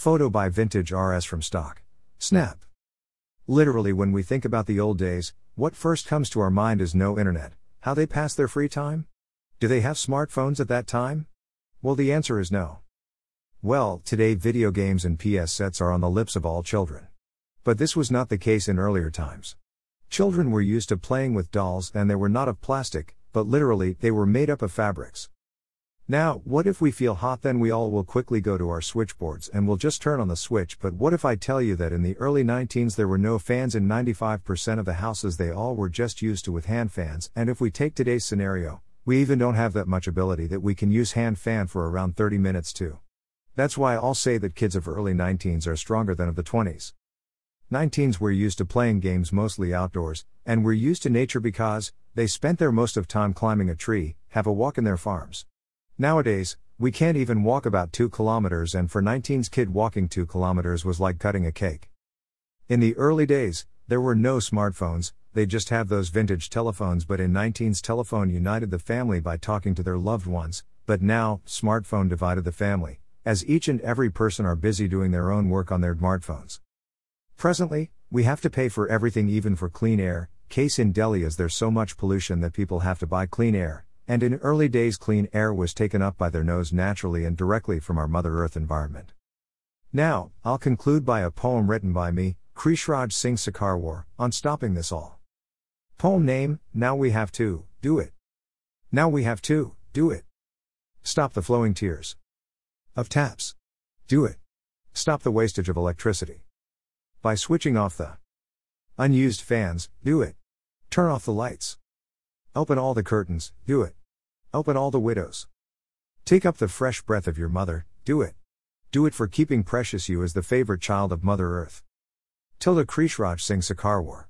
Photo by Vintage RS from stock. Snap. Literally, when we think about the old days, what first comes to our mind is no internet. How they pass their free time? Do they have smartphones at that time? Well, the answer is no. Well, today video games and PS sets are on the lips of all children. But this was not the case in earlier times. Children were used to playing with dolls and they were not of plastic, but literally, they were made up of fabrics. Now, what if we feel hot then we all will quickly go to our switchboards and we'll just turn on the switch but what if I tell you that in the early 19s there were no fans in 95% of the houses they all were just used to with hand fans and if we take today's scenario, we even don't have that much ability that we can use hand fan for around 30 minutes too. That's why I'll say that kids of early 19s are stronger than of the 20s. 19s were used to playing games mostly outdoors, and were used to nature because, they spent their most of time climbing a tree, have a walk in their farms. Nowadays, we can't even walk about 2 kilometers, and for 19's kid, walking 2 kilometers was like cutting a cake. In the early days, there were no smartphones, they just have those vintage telephones, but in 19's telephone united the family by talking to their loved ones, but now, smartphone divided the family, as each and every person are busy doing their own work on their smartphones. Presently, we have to pay for everything, even for clean air. Case in Delhi, is there's so much pollution that people have to buy clean air, and in early days, clean air was taken up by their nose naturally and directly from our Mother Earth environment. Now, I'll conclude by a poem written by me, Krishraj Singh Sakarwar, on stopping this all. Poem name Now We Have to, Do It. Now we have to, do it. Stop the flowing tears of taps. Do it. Stop the wastage of electricity. By switching off the unused fans, do it. Turn off the lights. Open all the curtains, do it. Open all the widows. Take up the fresh breath of your mother, do it. Do it for keeping precious you as the favorite child of Mother Earth. Tilda Krishraj Singh Sakarwar.